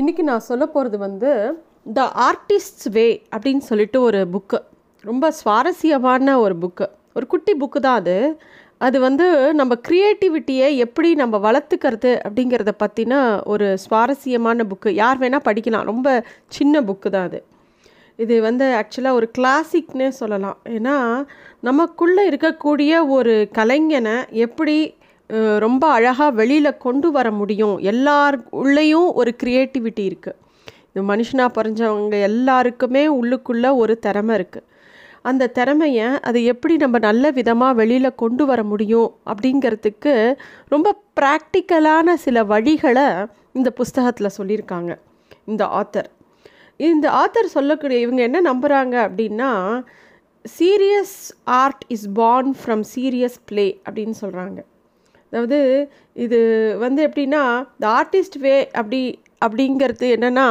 இன்றைக்கி நான் சொல்ல போகிறது வந்து த ஆர்டிஸ்ட்ஸ் வே அப்படின்னு சொல்லிட்டு ஒரு புக்கு ரொம்ப சுவாரஸ்யமான ஒரு புக்கு ஒரு குட்டி புக்கு தான் அது. அது வந்து நம்ம க்ரியேட்டிவிட்டியை எப்படி நம்ம வளர்த்துக்கிறது அப்படிங்கிறத பற்றின ஒரு சுவாரஸ்யமான புக்கு யார் வேணால் படிக்கலாம். ரொம்ப சின்ன புக்கு தான் அது. இது வந்து ஆக்சுவலாக ஒரு கிளாசிக்னே சொல்லலாம். ஏன்னா நமக்குள்ளே இருக்கக்கூடிய ஒரு கலைஞனை எப்படி ரொம்ப அழகாக வெளியில் கொண்டு வர முடியும். எல்லார் உள்ளேயும் ஒரு க்ரியேட்டிவிட்டி இருக்குது இந்த மனுஷனாக பிறந்தவங்க எல்லாருக்குமே உள்ளுக்குள்ளே ஒரு திறமை இருக்குது அந்த திறமையை அதை எப்படி நம்ம நல்ல விதமாக வெளியில் கொண்டு வர முடியும் அப்படிங்கிறதுக்கு ரொம்ப ப்ராக்டிக்கலான சில வழிகளை இந்த புஸ்தகத்தில் சொல்லியிருக்காங்க. இந்த ஆத்தர். இந்த ஆத்தர் சொல்லக்கூடிய இவங்க என்ன நம்புகிறாங்க அப்படின்னா serious art is born from serious play அப்படின்னு சொல்கிறாங்க அதாவது இது வந்து எப்படின்னா த ஆர்டிஸ்ட் வே அப்படி அப்படிங்கிறது என்னென்னா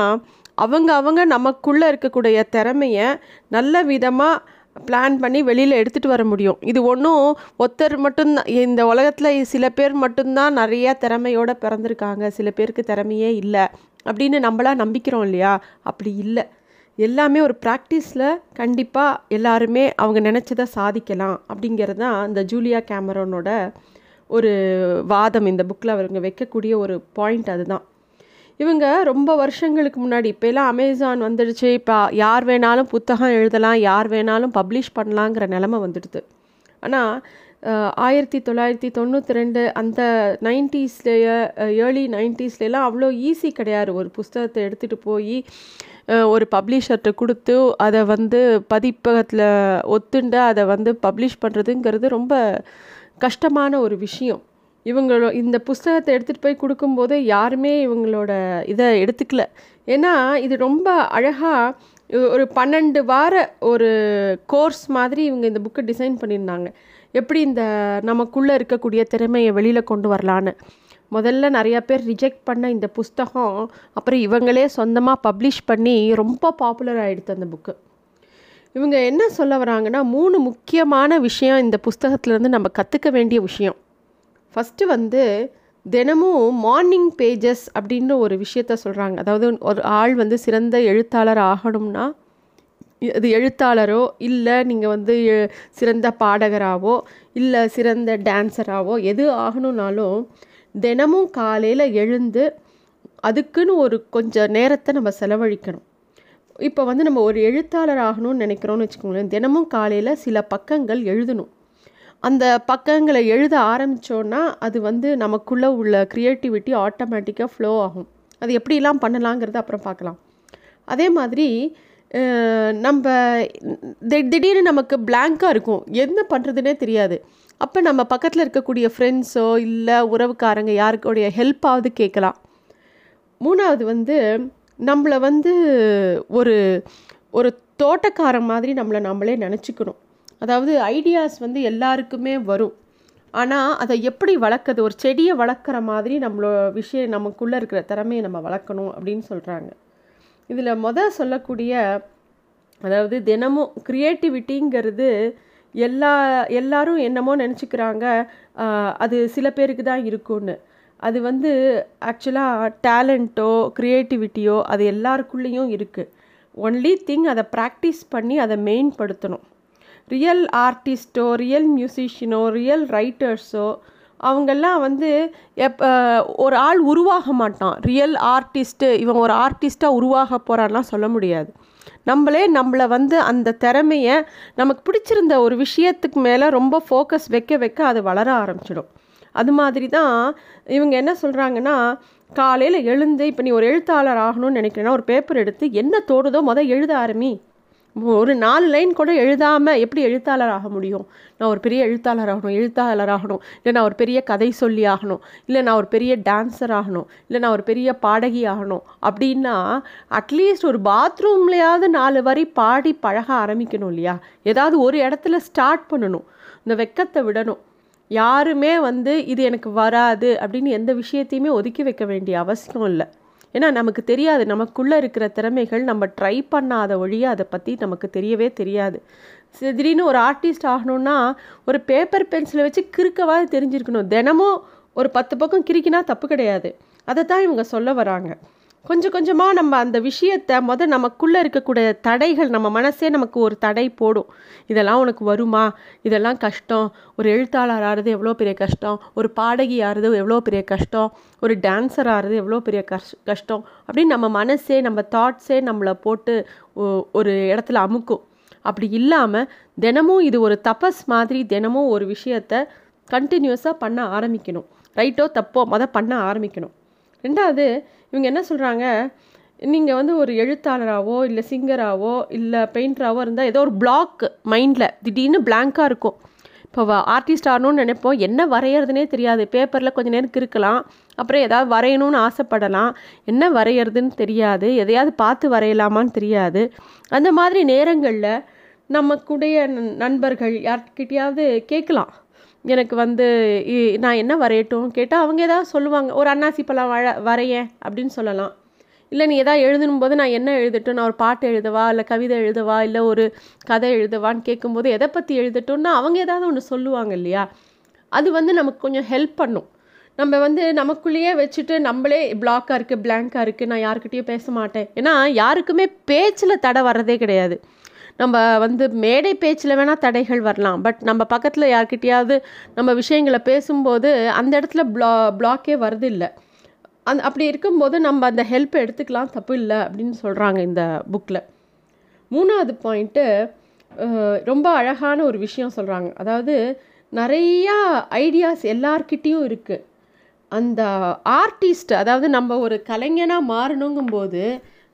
அவங்க அவங்க நமக்குள்ளே இருக்கக்கூடிய திறமையை நல்ல விதமாக பிளான் பண்ணி வெளியில் எடுத்துகிட்டு வர முடியும். இது ஒன்றும் ஒருத்தர் மட்டும்தான் இந்த உலகத்தில் சில பேர் மட்டும்தான் நிறைய திறமையோடு பிறந்திருக்காங்க. சில பேருக்கு திறமையே இல்லை அப்படின்னு நம்மளாக நம்பிக்கிறோம் இல்லையா? அப்படி இல்லை. எல்லாமே ஒரு ப்ராக்டிஸில் கண்டிப்பாக எல்லாருமே அவங்க நினச்சதை சாதிக்கலாம் அப்படிங்கிறது தான் இந்த ஜூலியா கேமரோனோட ஒரு வாதம் இந்த புக்கில் அவங்க வைக்கக்கூடிய ஒரு பாயிண்ட் அதுதான். இவங்க ரொம்ப வருஷங்களுக்கு முன்னாடி இப்போ எல்லாம் அமேசான் வந்துடுச்சு. இப்போ யார் வேணாலும் புத்தகம் எழுதலாம் யார் வேணாலும் பப்ளிஷ் பண்ணலாங்கிற நிலமை வந்துடுது. ஆனால் ஆயிரத்தி தொள்ளாயிரத்தி தொண்ணூற்றி ரெண்டு அந்த நைன்ட்டீஸ்லேயே ஏர்லி நைன்ட்டீஸ்லாம் அவ்வளோ ஈஸி கிடையாது. ஒரு புஸ்தகத்தை எடுத்துகிட்டு போய் ஒரு பப்ளிஷர்கிட்ட கொடுத்து அதை வந்து பதிப்பகத்தில் ஒத்துண்டு அதை வந்து பப்ளிஷ் பண்ணுறதுங்கிறது ரொம்ப கஷ்டமான ஒரு விஷயம். இவங்களோ இந்த புஸ்தகத்தை எடுத்துகிட்டு போய் கொடுக்கும்போது யாருமே இவங்களோட இதை எடுத்துக்கல. ஏன்னா இது ரொம்ப அழகாக ஒரு பன்னெண்டு வார ஒரு கோர்ஸ் மாதிரி இவங்க இந்த புக்கை டிசைன் பண்ணியிருந்தாங்க. எப்படி இந்த நமக்குள்ளே இருக்கக்கூடிய திறமையை வெளியில் கொண்டு வரலான்னு. முதல்ல நிறையா பேர் ரிஜெக்ட் பண்ண இந்த புஸ்தகம் அப்புறம் இவங்களே சொந்தமாக பப்ளிஷ் பண்ணி ரொம்ப பாப்புலர் ஆகிடுது அந்த புக்கு. இவங்க என்ன சொல்ல வராங்கன்னா மூணு முக்கியமான விஷயம் இந்த புஸ்தகத்துலேருந்து நம்ம கற்றுக்க வேண்டிய விஷயம். ஃபஸ்ட்டு வந்து தினமும் மார்னிங் பேஜஸ் அப்படின்னு ஒரு விஷயத்த சொல்கிறாங்க அதாவது ஒரு ஆள் வந்து சிறந்த எழுத்தாளர் ஆகணும்னா அது எழுத்தாளரோ இல்லை நீங்கள் வந்து எ- சிறந்த பாடகராகவோ இல்லை சிறந்த டான்ஸராகவோ எது ஆகணும்னாலும் தினமும் காலையில் எழுந்து அதுக்குன்னு ஒரு கொஞ்சம் நேரத்தை நம்ம செலவழிக்கணும். இப்போ வந்து நம்ம ஒரு எழுத்தாளர் ஆகணும்னு நினைக்கிறோன்னு வச்சுக்கோங்களேன் தினமும் காலையில் சில பக்கங்கள் எழுதணும். அந்த பக்கங்களை எழுத ஆரம்பித்தோன்னா அது வந்து நமக்குள்ளே உள்ள க்ரியேட்டிவிட்டி ஆட்டோமேட்டிக்காக ஃப்ளோ ஆகும். அது எப்படிலாம் பண்ணலாங்கிறத அப்புறம் பார்க்கலாம். அதே மாதிரி நம்ம திடீர்னு நமக்கு பிளாங்காக இருக்கும். என்ன பண்ணுறதுனே தெரியாது. அப்போ நம்ம பக்கத்தில் இருக்கக்கூடிய ஃப்ரெண்ட்ஸோ இல்லை உறவுக்காரங்க யாருக்குடைய ஹெல்ப்பாவது கேட்கலாம். மூணாவது வந்து நம்மளை வந்து ஒரு ஒரு தோட்டக்காரன் மாதிரி நம்மளை நம்மளே நினச்சிக்கணும். அதாவது ஐடியாஸ் வந்து எல்லாருக்குமே வரும். ஆனால் அதை எப்படி வளர்க்குறது? ஒரு செடியை வளர்க்குற மாதிரி நம்மளோட விஷயம் நமக்குள்ளே இருக்கிற திறமையை நம்ம வளர்க்கணும் அப்படின்னு சொல்கிறாங்க இதில் மொதல் சொல்லக்கூடிய அதாவது தினமும் க்ரியேட்டிவிட்டிங்கிறது எல்லா எல்லாரும் என்னமோ நினச்சிக்கிறாங்க. அது சில பேருக்கு தான் இருக்குன்னு அது வந்து ஆக்சுவலாக டேலண்ட்டோ க்ரியேட்டிவிட்டியோ அது எல்லாருக்குள்ளேயும் இருக்குது ஒன்லி திங் அதை ப்ராக்டிஸ் பண்ணி அதை மெயின்படுத்தணும் ரியல் ஆர்டிஸ்ட்டோ ரியல் மியூசிஷியனோ ரியல் ரைட்டர்ஸோ அவங்கெல்லாம் வந்து எப் ஒரு ஆள் உருவாக மாட்டான். ரியல் ஆர்டிஸ்ட்டு இவன் ஒரு ஆர்டிஸ்ட்டாக உருவாக போகிறான்லாம் சொல்ல முடியாது. நம்மளே நம்மளை வந்து அந்த திறமையை நமக்கு பிடிச்சிருந்த ஒரு விஷயத்துக்கு மேலே ரொம்ப ஃபோக்கஸ் வைக்க வைக்க அது வளர ஆரம்பிச்சிடும். அது மாதிரி தான் இவங்க என்ன சொல்கிறாங்கன்னா காலையில் எழுந்து இப்போ நீ ஒரு எழுத்தாளர் ஆகணும்னு நினைக்கிறேன்னா ஒரு பேப்பர் எடுத்து என்ன தோடுதோ மொதல் எழுத ஆரம்பி. ஒரு நாலு லைன் கூட எழுதாமல் எப்படி எழுத்தாளர் ஆக முடியும்? நான் ஒரு பெரிய எழுத்தாளர் ஆகணும் எழுத்தாளர் ஆகணும். இல்லை நான் ஒரு பெரிய கதை சொல்லி ஆகணும். இல்லை நான் ஒரு பெரிய டான்ஸர் ஆகணும். இல்லை நான் ஒரு பெரிய பாடகி ஆகணும். அப்படின்னா அட்லீஸ்ட் ஒரு பாத்ரூம்லையாவது நாலு வரி பாடி பழக ஆரம்பிக்கணும் இல்லையா? ஏதாவது ஒரு இடத்துல ஸ்டார்ட் பண்ணணும். இந்த வெக்கத்தை விடணும். யாருமே வந்து இது எனக்கு வராது அப்படின்னு எந்த விஷயத்தையுமே ஒதுக்கி வைக்க வேண்டிய அவசியம் இல்லை. ஏன்னா நமக்கு தெரியாது. நமக்குள்ளே இருக்கிற திறமைகள் நம்ம ட்ரை பண்ணாத ஒழிய அதை பற்றி நமக்கு தெரியவே தெரியாது. திடீர்னு ஒரு ஆர்டிஸ்ட் ஆகணும்னா ஒரு பேப்பர் பென்சிலை வச்சு கிறுக்கவாது தெரிஞ்சிருக்கணும். தினமும் ஒரு பத்து பக்கம் கிறுக்கினா தப்பு கிடையாது. அதை தான் இவங்க சொல்ல வராங்க. கொஞ்சம் கொஞ்சமாக நம்ம அந்த விஷயத்தை முத நமக்குள்ளே இருக்கக்கூடிய தடைகள் நம்ம மனசே நமக்கு ஒரு தடை போடும். இதெல்லாம் உனக்கு வருமா? இதெல்லாம் கஷ்டம். ஒரு எழுத்தாளர் ஆகிறது எவ்வளோ பெரிய கஷ்டம்? ஒரு பாடகி ஆறுது எவ்வளோ பெரிய கஷ்டம்? ஒரு டான்ஸர் ஆகிறது எவ்வளோ பெரிய கஷ் கஷ்டம்? அப்படின்னு நம்ம மனசே நம்ம தாட்ஸே நம்மளை போட்டு ஒ- ஒரு இடத்துல அமுக்கும். அப்படி இல்லாமல் தினமும் இது ஒரு தபஸ் மாதிரி தினமும் ஒரு விஷயத்த கண்டினியூஸாக பண்ண ஆரம்பிக்கணும். ரைட்டோ தப்போ மொதல் பண்ண ஆரம்பிக்கணும். ரெண்டாவது இவங்க என்ன சொல்கிறாங்க நீங்கள் வந்து ஒரு எழுத்தாளராகவோ இல்லை சிங்கராகவோ இல்லை பெயிண்டராகவோ இருந்தால் ஏதோ ஒரு பிளாக் மைண்டில் திடீர்னு பிளாங்காக இருக்கும். இப்போ ஆர்டிஸ்ட் ஆகணும்னு நினைப்போம். என்ன வரைகிறதுனே தெரியாது. பேப்பரில் கொஞ்சம் நேரம் இருக்கலாம் அப்புறம் ஏதாவது வரையணும்னு ஆசைப்படலாம். என்ன வரைகிறதுன்னு தெரியாது. எதையாவது பார்த்து வரையலாமான்னு தெரியாது. அந்த மாதிரி நேரங்களில் நமக்குடைய நண்- நண்பர்கள் யார்கிட்டையாவது கேட்கலாம். எனக்கு வந்து இ- நான் என்ன வரையட்டும்? கேட்டால் அவங்க ஏதாவது சொல்லுவாங்க ஒரு அன்னாசி பழம் வர வரையேன் அப்படின்னு சொல்லலாம். இல்லை நீ எதாவது எழுதணும் போது நான் என்ன எழுதட்டும்? நான் ஒரு பாட்டு எழுதவா? இல்லை கவிதை எழுதவா? இல்லை ஒரு கதை எழுதவான்னு கேட்கும்போது எதை பற்றி எழுதட்டும்னா அவங்க ஏதாவது ஒன்று சொல்லுவாங்க இல்லையா? அது வந்து நமக்கு கொஞ்சம் ஹெல்ப் பண்ணும். நம்ம வந்து நமக்குள்ளேயே வச்சுட்டு நம்மளே பிளாக்காக இருக்குது பிளாங்காக இருக்குது நான் யாருக்கிட்டேயும் பேச மாட்டேன். ஏன்னா யாருக்குமே பேச்சில் தடை வர்றதே கிடையாது. நம்ம வந்து மேடை பேச்சில் வேணால் தடைகள் வரலாம். பட் நம்ம பக்கத்தில் யார்கிட்டயாவது நம்ம விஷயங்களை பேசும்போது அந்த இடத்துல ப்ளா பிளாக்கே வருது இல்லை அந் அப்படி இருக்கும்போது நம்ம அந்த ஹெல்ப் எடுத்துக்கலாம் தப்பு இல்லை அப்படின்னு சொல்கிறாங்க இந்த புக்கில் மூணாவது பாயிண்ட்டு ரொம்ப அழகான ஒரு விஷயம் சொல்கிறாங்க அதாவது நிறையா ஐடியாஸ் எல்லார்கிட்டேயும் இருக்குது அந்த ஆர்டிஸ்ட் அதாவது நம்ம ஒரு கலைஞனாக மாறணுங்கும்போது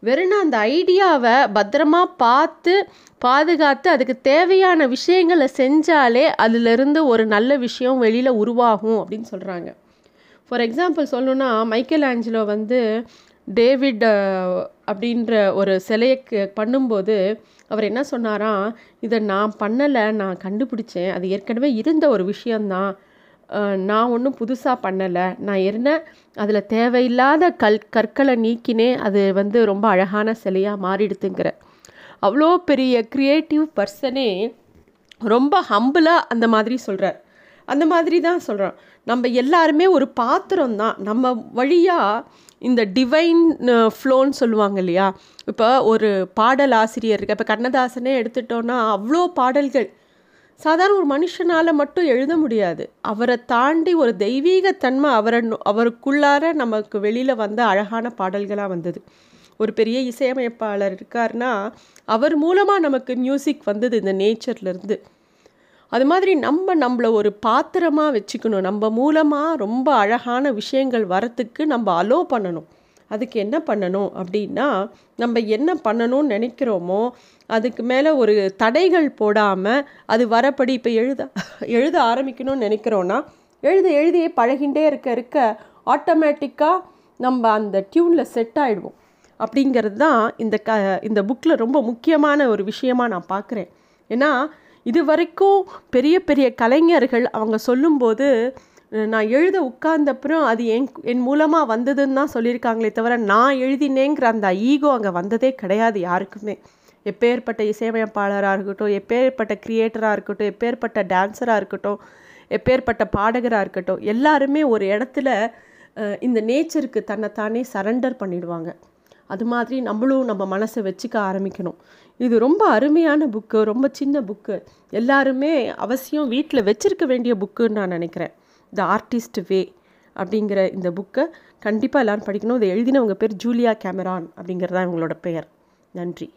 வெறும் அந்த ஐடியாவை பத்திரமா பார்த்து பாதுகாத்து அதுக்கு தேவையான விஷயங்களை செஞ்சாலே அதிலிருந்து ஒரு நல்ல விஷயம் வெளியில் உருவாகும் அப்படின்னு சொல்கிறாங்க ஃபார் எக்ஸாம்பிள் சொல்லணுன்னா மைக்கேல் ஆஞ்சலோ வந்து டேவிட் அப்படின்ற ஒரு சிலையை பண்ணும்போது அவர் என்ன சொன்னாராம் இதை நான் பண்ணலை நான் கண்டுபிடிச்சேன். அது ஏற்கனவே இருந்த ஒரு விஷயந்தான் நான் ஒன்றும் புதுசாக பண்ணலை. நான் என்ன அதில் தேவையில்லாத கல் கற்களை நீக்கினே அது வந்து ரொம்ப அழகான சிலையாக மாறிடுதுங்கிற. அவ்வளோ பெரிய க்ரியேட்டிவ் பர்சனே ரொம்ப ஹம்பிளாக அந்த மாதிரி சொல்கிறார் அந்த மாதிரி தான் சொல்கிறோம் நம்ம எல்லாருமே ஒரு பாத்திரம் தான். நம்ம வழியாக இந்த டிவைன் ஃப்ளோன்னு சொல்லுவாங்க இல்லையா? இப்போ ஒரு பாடல் ஆசிரியர் இருக்கு இப்போ கண்ணதாசனே எடுத்துட்டோன்னா அவ்வளோ பாடல்கள். சாதாரண ஒரு மனுஷனால் மட்டும் எழுத முடியாது. அவரை தாண்டி ஒரு தெய்வீகத்தன்மை அவரை அவருக்குள்ளார நமக்கு வெளியில் வந்த அழகான பாடல்களாக வந்தது. ஒரு பெரிய இசையமைப்பாளர் இருக்காருன்னா அவர் மூலமாக நமக்கு மியூசிக் வந்தது இந்த நேச்சர்லேருந்து அது மாதிரி நம்ம நம்மளை ஒரு பாத்திரமாக வச்சுக்கணும். நம்ம மூலமாக ரொம்ப அழகான விஷயங்கள் வரத்துக்கு நம்ம அலோ பண்ணணும். அதுக்கு என்ன பண்ணணும் அப்படின்னா நம்ம என்ன பண்ணணும்னு நினைக்கிறோமோ அதுக்கு மேலே ஒரு தடைகள் போடாமல் அது வரப்படி இப்போ எழுத எழுத ஆரம்பிக்கணும்னு நினைக்கிறோன்னா எழுத எழுதியே பழகிண்டே இருக்க இருக்க ஆட்டோமேட்டிக்காக நம்ம அந்த டியூனில் செட் ஆகிடுவோம் அப்படிங்கிறது தான் இந்த க இந்த புக்கில் ரொம்ப முக்கியமான ஒரு விஷயமா நான் பார்க்குறேன் ஏன்னா இது வரைக்கும் பெரிய பெரிய கலைஞர்கள் அவங்க சொல்லும்போது நான் எழுத உட்கார்ந்தப்புறம் அது என் என் மூலமாக வந்ததுன்னு தான் சொல்லியிருக்காங்களே தவிர நான் எழுதினேங்கிற அந்த ஈகோ அங்கே வந்ததே கிடையாது யாருக்குமே. எப்பேற்பட்ட இசையமைப்பாளராக இருக்கட்டும் எப்பேற்பட்ட கிரியேட்டராக இருக்கட்டும் எப்பேற்பட்ட டான்ஸராக இருக்கட்டும் எப்பேற்பட்ட பாடகராக இருக்கட்டும் எல்லாருமே ஒரு இடத்துல இந்த நேச்சருக்கு தன்னைத்தானே சரண்டர் பண்ணிடுவாங்க. அது மாதிரி நம்மளும் நம்ம மனசை வச்சுக்க ஆரம்பிக்கணும். இது ரொம்ப அருமையான புக்கு ரொம்ப சின்ன புக்கு எல்லாருமே அவசியம் வீட்டில் வச்சுருக்க வேண்டிய புக்குன்னு நான் நினைக்கிறேன். த ஆர்டிஸ்ட் வே அப்படிங்கிற இந்த புக்கை கண்டிப்பாக எல்லோரும் படிக்கணும். இதை எழுதினவங்க பேர் ஜூலியா கேமரான் அப்படிங்கிறது தான் இவங்களோட பெயர். நன்றி.